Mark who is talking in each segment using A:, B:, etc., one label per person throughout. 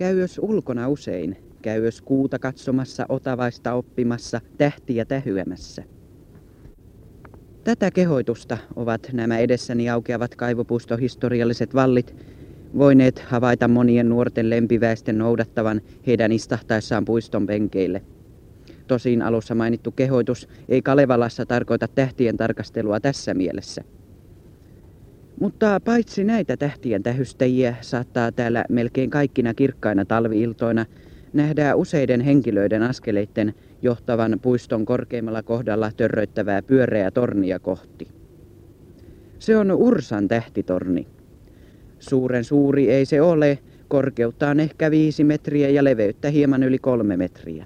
A: Käy jos ulkona usein, käy jos kuuta katsomassa, otavaista oppimassa, tähtiä tähyämässä. Tätä kehoitusta ovat nämä edessäni aukeavat kaivopuistohistorialliset vallit voineet havaita monien nuorten lempiväisten noudattavan heidän istahtaessaan puiston penkeille. Tosin alussa mainittu kehoitus ei Kalevalassa tarkoita tähtien tarkastelua tässä mielessä. Mutta paitsi näitä tähtien tähystäjiä saattaa täällä melkein kaikkina kirkkaina talviiltoina nähdään useiden henkilöiden askeleitten johtavan puiston korkeimmalla kohdalla törröittävää pyöreää tornia kohti. Se on Ursan tähtitorni. Suuren suuri ei se ole, korkeuttaan ehkä viisi metriä ja leveyttä hieman yli kolme metriä.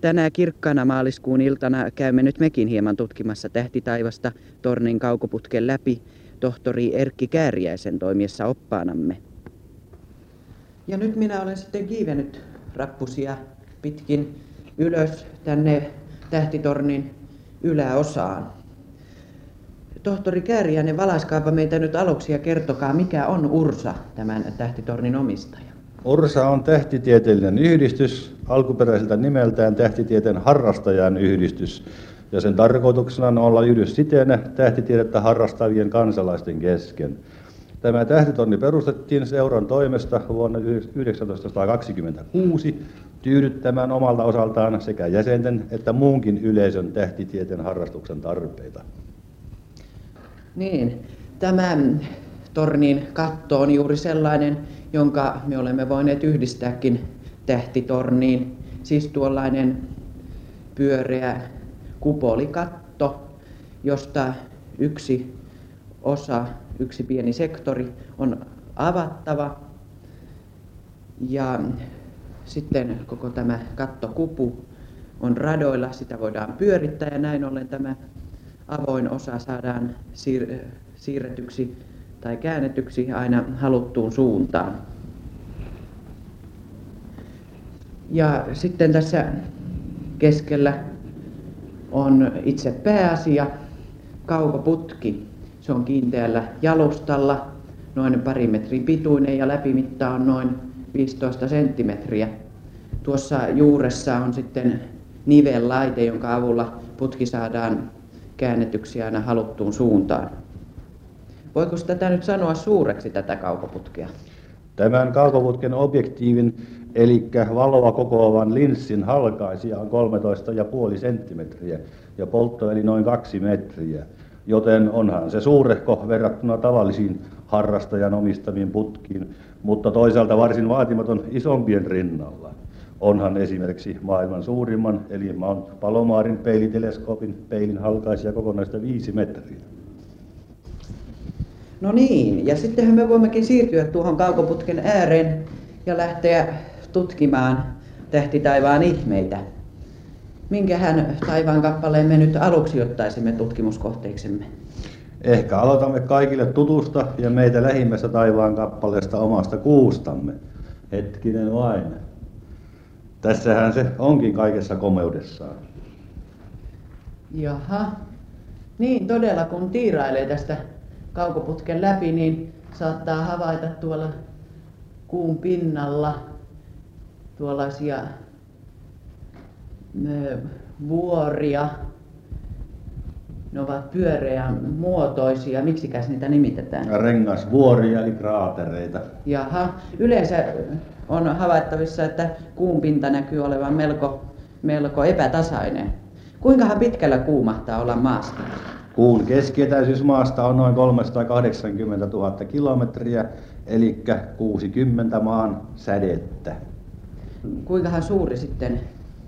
A: Tänä kirkkana maaliskuun iltana käymme nyt mekin hieman tutkimassa tähtitaivasta tornin kaukoputken läpi tohtori Erkki Kääriäisen toimiessa oppaanamme. Ja nyt minä olen sitten kiivennyt rappusia pitkin ylös tänne tähtitornin yläosaan. Tohtori Kääriäinen, valaiskaapa meitä nyt aluksi ja kertokaa, mikä on Ursa, tämän tähtitornin omistaja.
B: Ursa on tähtitieteellinen yhdistys, alkuperäiseltä nimeltään tähtitieteen harrastajan yhdistys. Ja sen tarkoituksena on olla yhdys siten tähtitiedettä harrastavien kansalaisten kesken. Tämä tähtitonni perustettiin seuran toimesta vuonna 1926 tyydyttämään omalta osaltaan sekä jäsenten että muunkin yleisön tähtitieteen harrastuksen tarpeita.
A: Niin, tämä tornin katto on juuri sellainen, jonka me olemme voineet yhdistääkin tähtitorniin. Siis tuollainen pyöreä kupolikatto, josta yksi osa yksi pieni sektori on avattava ja sitten koko tämä kattokupu on radoilla, sitä voidaan pyörittää ja näin ollen tämä avoin osa saadaan siir- siirretyksi tai käännetyksi aina haluttuun suuntaan. Ja sitten tässä keskellä on itse pääasia, kaukoputki. Se on kiinteällä jalustalla, noin pari metrin pituinen ja läpimitta on noin 15 senttimetriä. Tuossa juuressa on sitten nivellaite, jonka avulla putki saadaan käännetyksi aina haluttuun suuntaan. Voiko tätä nyt sanoa suureksi tätä kaukoputkea?
B: Tämän kaukoputken objektiivin, eli valoa kokoavan linssin halkaisija on 13,5 senttimetriä ja poltto eli noin 2 metriä joten onhan se suurehko verrattuna tavallisiin harrastajan omistamiin putkiin, mutta toisaalta varsin vaatimaton isompien rinnalla. Onhan esimerkiksi maailman suurimman, eli Mount Palomaarin peiliteleskoopin peilin halkaisija kokonaista viisi metriä.
A: No niin, ja sittenhän me voimmekin siirtyä tuohon kaukoputken ääreen ja lähteä tutkimaan tähtitaivaan ihmeitä. Minkähän taivaan kappaleen me nyt aluksi ottaisimme tutkimuskohteiksemme?
B: Ehkä aloitamme kaikille tutusta ja meitä lähimmästä taivaan kappaleesta omasta kuustamme. Hetkinen vain. Tässähän se onkin kaikessa komeudessaan.
A: Jaha. Niin todella, kun tiirailee tästä kaukoputken läpi, niin saattaa havaita tuolla kuun pinnalla tuollaisia vuoria. Ne ovat pyöreän muotoisia. Miksikäs niitä nimitetään?
B: Rengasvuoria eli kraatereita.
A: Jaha. Yleensä on havaittavissa, että kuun pinta näkyy olevan melko, melko epätasainen. Kuinkahan pitkällä kuu mahtaa olla maasta?
B: Kuun keskietäisyys maasta on noin 380 000 kilometriä, eli 60 maan sädettä.
A: Kuinkahan suuri sitten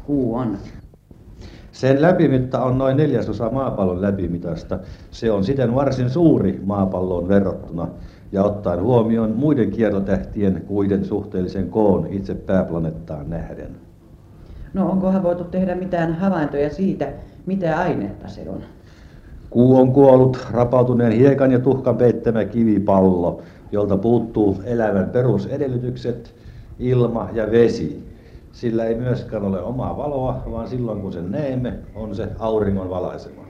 A: kuu on?
B: Sen läpimitta on noin neljäsosa maapallon läpimitasta. Se on siten varsin suuri maapalloon verrattuna ja ottaen huomioon muiden kiertotähtien kuiden suhteellisen koon itse pääplaneettaan nähden.
A: No onkohan voitu tehdä mitään havaintoja siitä, mitä ainetta se on?
B: Kuu on kuollut rapautuneen hiekan ja tuhkan peittämä kivipallo, jolta puuttuu elämän perusedellytykset, ilma ja vesi. Sillä ei myöskään ole omaa valoa, vaan silloin kun sen näemme, on se auringon valaisema.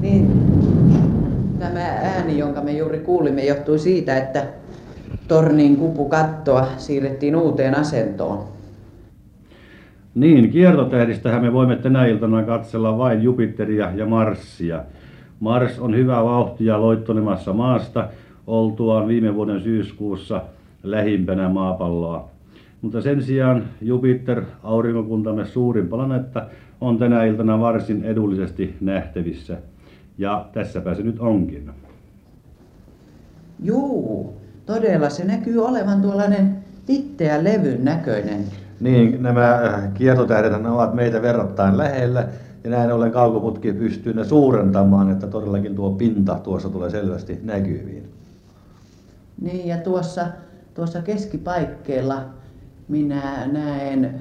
A: Niin, tämä ääni jonka me juuri kuulimme, johtui siitä, että tornin kupukattoa siirrettiin uuteen asentoon.
B: Niin, kiertotähdistähän me voimme tänä iltana katsella vain Jupiteria ja Marsia. Mars on hyvä vauhtia loittonemassa maasta oltuaan viime vuoden syyskuussa lähimpänä maapalloa. Mutta sen sijaan Jupiter, aurinkokuntamme suurin planeetta, on tänä iltana varsin edullisesti nähtävissä. Ja tässäpä se nyt onkin.
A: Juu, todella se näkyy olevan tuollainen vitteä levyn näköinen.
B: Niin, nämä äh, kiertotähdet ovat meitä verrattain lähellä ja näin ollen kaukoputki pystyy ne suurentamaan, että todellakin tuo pinta tuossa tulee selvästi näkyviin.
A: Niin ja tuossa, tuossa keskipaikkeella minä näen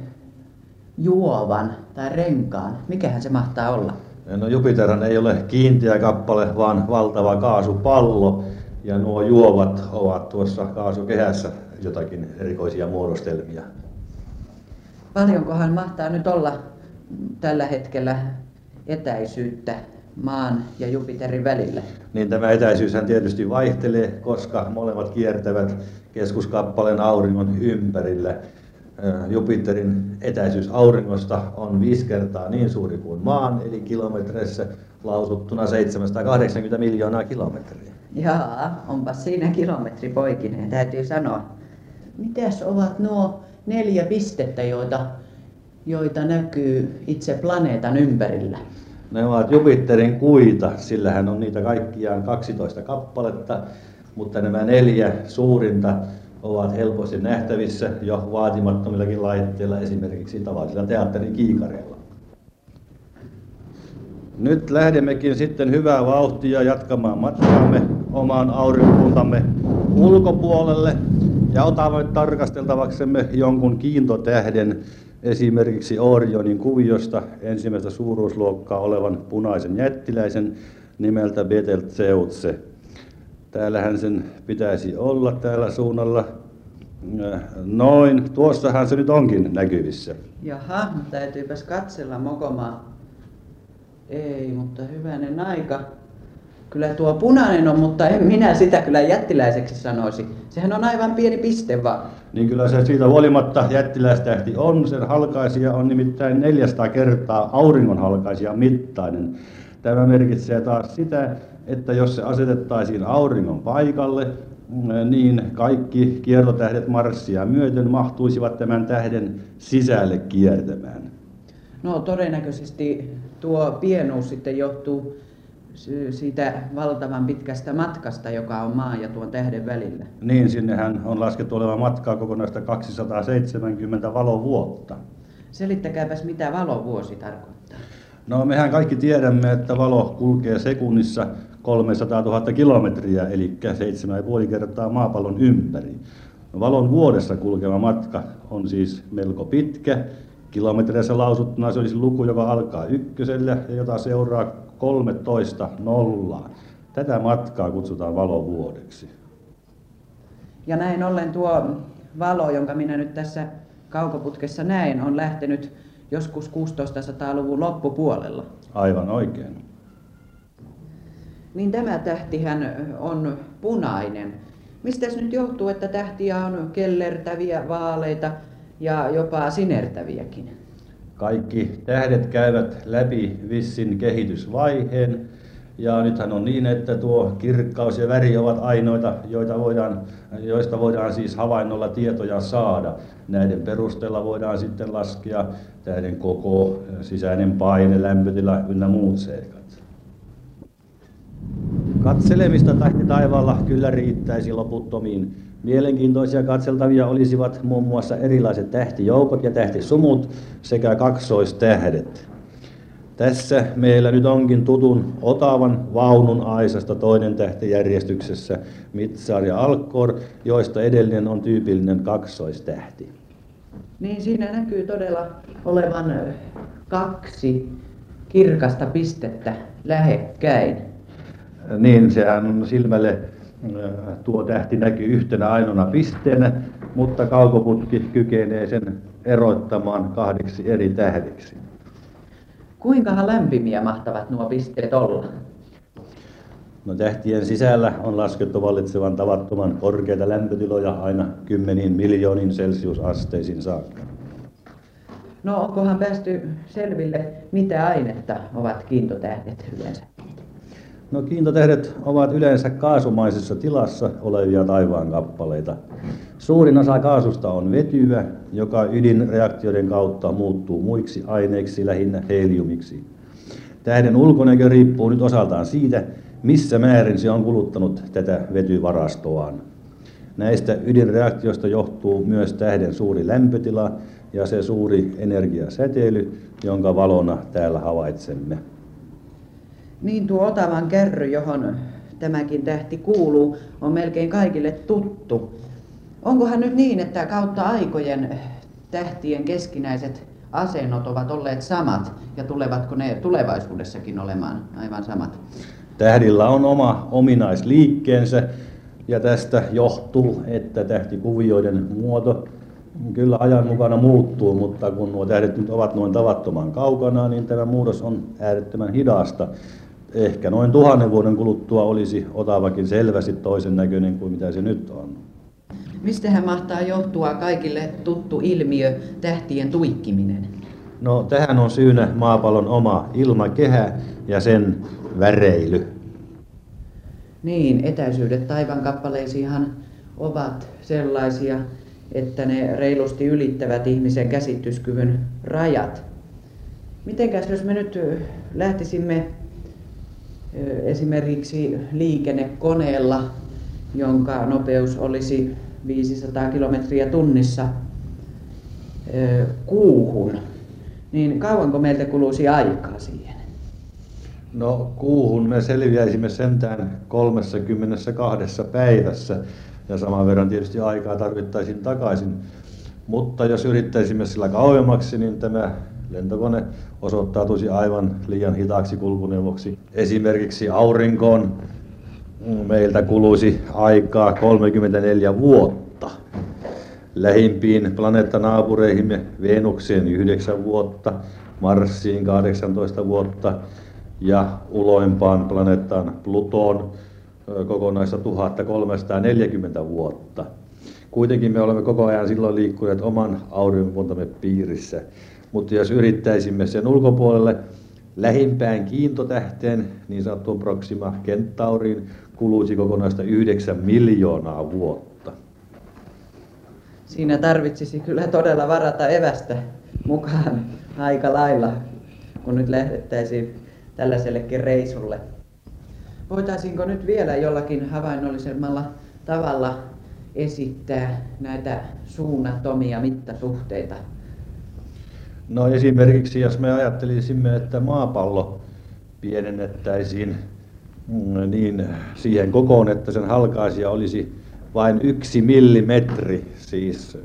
A: juovan tai renkaan. Mikähän se mahtaa olla?
B: No Jupiterhan ei ole kiinteä kappale, vaan valtava kaasupallo. Ja nuo juovat ovat tuossa kaasukehässä jotakin erikoisia muodostelmia.
A: Paljonkohan mahtaa nyt olla tällä hetkellä etäisyyttä maan ja Jupiterin välillä?
B: Niin tämä etäisyyshän tietysti vaihtelee, koska molemmat kiertävät keskuskappaleen auringon ympärillä. Jupiterin etäisyys auringosta on viisi kertaa niin suuri kuin maan, eli kilometreissä lausuttuna 780 miljoonaa kilometriä.
A: Jaa, onpa siinä kilometri poikineen, täytyy sanoa. Mitäs ovat nuo neljä pistettä, joita, joita näkyy itse planeetan ympärillä?
B: Ne ovat Jupiterin kuita, sillähän on niitä kaikkiaan 12 kappaletta, mutta nämä neljä suurinta ovat helposti nähtävissä jo vaatimattomillakin laitteilla, esimerkiksi tavallisilla teatterin kiikareilla. Nyt lähdemmekin sitten hyvää vauhtia jatkamaan matkaamme omaan aurinkokuntamme ulkopuolelle ja otamme tarkasteltavaksemme jonkun kiintotähden, esimerkiksi Orionin kuviosta ensimmäistä suuruusluokkaa olevan punaisen jättiläisen nimeltä Betelgeuse. Täällähän sen pitäisi olla täällä suunnalla. Äh, noin, tuossahan se nyt onkin näkyvissä.
A: Jaha, täytyypäs katsella mokomaa. Ei, mutta hyvänen aika. Kyllä tuo punainen on, mutta en minä sitä kyllä jättiläiseksi sanoisi. Sehän on aivan pieni piste vaan.
B: Niin kyllä se siitä huolimatta jättiläistähti on. Sen halkaisija on nimittäin 400 kertaa auringon halkaisija mittainen. Tämä merkitsee taas sitä, että jos se asetettaisiin auringon paikalle, niin kaikki kiertotähdet Marssia myöten mahtuisivat tämän tähden sisälle kiertämään.
A: No todennäköisesti tuo pienuus sitten johtuu siitä valtavan pitkästä matkasta, joka on maan ja tuon tähden välillä.
B: Niin, sinnehän on laskettu olevan matkaa kokonaista 270 valovuotta.
A: Selittäkääpäs, mitä valovuosi tarkoittaa.
B: No mehän kaikki tiedämme, että valo kulkee sekunnissa 300 000 kilometriä, eli 7,5 kertaa maapallon ympäri. Valon vuodessa kulkeva matka on siis melko pitkä. Kilometreissä lausuttuna se olisi luku, joka alkaa ykkösellä ja jota seuraa 13 nollaa. Tätä matkaa kutsutaan valovuodeksi.
A: Ja näin ollen tuo valo, jonka minä nyt tässä kaukoputkessa näen, on lähtenyt joskus 1600-luvun loppupuolella.
B: Aivan oikein.
A: Niin tämä tähtihän on punainen. Mistä nyt johtuu, että tähtiä on kellertäviä, vaaleita ja jopa sinertäviäkin?
B: Kaikki tähdet käyvät läpi vissin kehitysvaiheen. Ja nythän on niin, että tuo kirkkaus ja väri ovat ainoita, joita voidaan, joista voidaan siis havainnolla tietoja saada. Näiden perusteella voidaan sitten laskea tähden koko, sisäinen paine, lämpötila ynnä muut seikat. Katselemista tahti taivaalla kyllä riittäisi loputtomiin. Mielenkiintoisia katseltavia olisivat muun muassa erilaiset tähtijoukot ja tähtisumut sekä kaksoistähdet. Tässä meillä nyt onkin tutun Otavan vaunun aisasta toinen tähtijärjestyksessä Mitsar ja Alkor, joista edellinen on tyypillinen kaksoistähti.
A: Niin siinä näkyy todella olevan kaksi kirkasta pistettä lähekkäin.
B: Niin, sehän on silmälle tuo tähti näkyy yhtenä ainoana pisteenä, mutta kaukoputki kykenee sen erottamaan kahdeksi eri tähdeksi.
A: Kuinka lämpimiä mahtavat nuo pisteet olla?
B: No tähtien sisällä on laskettu vallitsevan tavattoman korkeita lämpötiloja aina kymmeniin miljoonin celsiusasteisiin saakka.
A: No onkohan päästy selville, mitä ainetta ovat kiintotähdet yleensä?
B: No kiintotähdet ovat yleensä kaasumaisessa tilassa olevia taivaan kappaleita. Suurin osa kaasusta on vetyä, joka ydinreaktioiden kautta muuttuu muiksi aineiksi, lähinnä heliumiksi. Tähden ulkonäkö riippuu nyt osaltaan siitä, missä määrin se on kuluttanut tätä vetyvarastoaan. Näistä ydinreaktioista johtuu myös tähden suuri lämpötila ja se suuri energiasäteily, jonka valona täällä havaitsemme.
A: Niin tuo Otavan kärry, johon tämäkin tähti kuuluu, on melkein kaikille tuttu. Onkohan nyt niin, että kautta aikojen tähtien keskinäiset asennot ovat olleet samat ja tulevatko ne tulevaisuudessakin olemaan aivan samat?
B: Tähdillä on oma ominaisliikkeensä ja tästä johtuu, että tähtikuvioiden muoto kyllä ajan mukana muuttuu, mutta kun nuo tähdet nyt ovat noin tavattoman kaukana, niin tämä muutos on äärettömän hidasta. Ehkä noin tuhannen vuoden kuluttua olisi Otavakin selvästi toisen näköinen kuin mitä se nyt on.
A: Mistähän mahtaa johtua kaikille tuttu ilmiö, tähtien tuikkiminen?
B: No tähän on syynä maapallon oma ilmakehä ja sen väreily.
A: Niin, etäisyydet taivankappaleisiinhan ovat sellaisia, että ne reilusti ylittävät ihmisen käsityskyvyn rajat. Mitenkäs jos me nyt lähtisimme esimerkiksi liikennekoneella, jonka nopeus olisi 500 kilometriä tunnissa kuuhun, niin kauanko meiltä kuluisi aikaa siihen?
B: No kuuhun me selviäisimme sentään 32 päivässä ja saman verran tietysti aikaa tarvittaisiin takaisin. Mutta jos yrittäisimme sillä kauemmaksi, niin tämä lentokone osoittautuisi aivan liian hitaaksi kulkuneuvoksi. Esimerkiksi aurinkoon meiltä kuluisi aikaa 34 vuotta. Lähimpiin planeettanaapureihimme Venukseen 9 vuotta, Marsiin 18 vuotta ja uloimpaan planeettaan Plutoon kokonaista 1340 vuotta. Kuitenkin me olemme koko ajan silloin liikkuneet oman aurinkokuntamme piirissä. Mutta jos yrittäisimme sen ulkopuolelle lähimpään kiintotähteen, niin sanottuun Proxima Centauriin, kuluisi kokonaista 9 miljoonaa vuotta.
A: Siinä tarvitsisi kyllä todella varata evästä mukaan aika lailla, kun nyt lähdettäisiin tällaisellekin reisulle. Voitaisiinko nyt vielä jollakin havainnollisemmalla tavalla esittää näitä suunnattomia mittasuhteita?
B: No esimerkiksi jos me ajattelisimme, että maapallo pienennettäisiin mm, niin siihen kokoon, että sen halkaisija olisi vain yksi millimetri, siis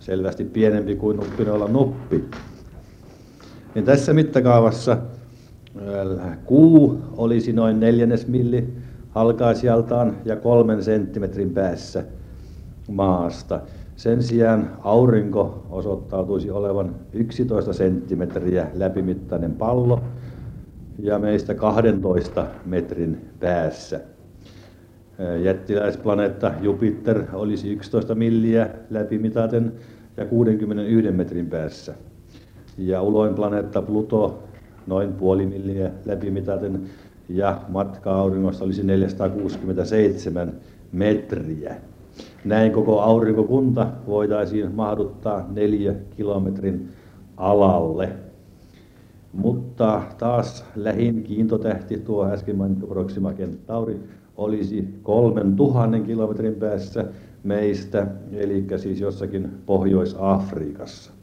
B: selvästi pienempi kuin nuppinoilla nuppi. Niin tässä mittakaavassa Kuu olisi noin neljännes milli halkaisijaltaan ja kolmen senttimetrin päässä maasta. Sen sijaan aurinko osoittautuisi olevan 11 senttimetriä läpimittainen pallo ja meistä 12 metrin päässä. Jättiläisplaneetta Jupiter olisi 11 milliä läpimitaten ja 61 metrin päässä. Ja uloin planeetta Pluto noin puoli milliä läpimitaten ja matka auringosta olisi 467 metriä. Näin koko aurinkokunta voitaisiin mahduttaa neljä kilometrin alalle. Mutta taas lähin kiintotähti, tuo äsken mainittu Proxima Centauri, olisi kolmen tuhannen kilometrin päässä meistä, eli siis jossakin Pohjois-Afrikassa.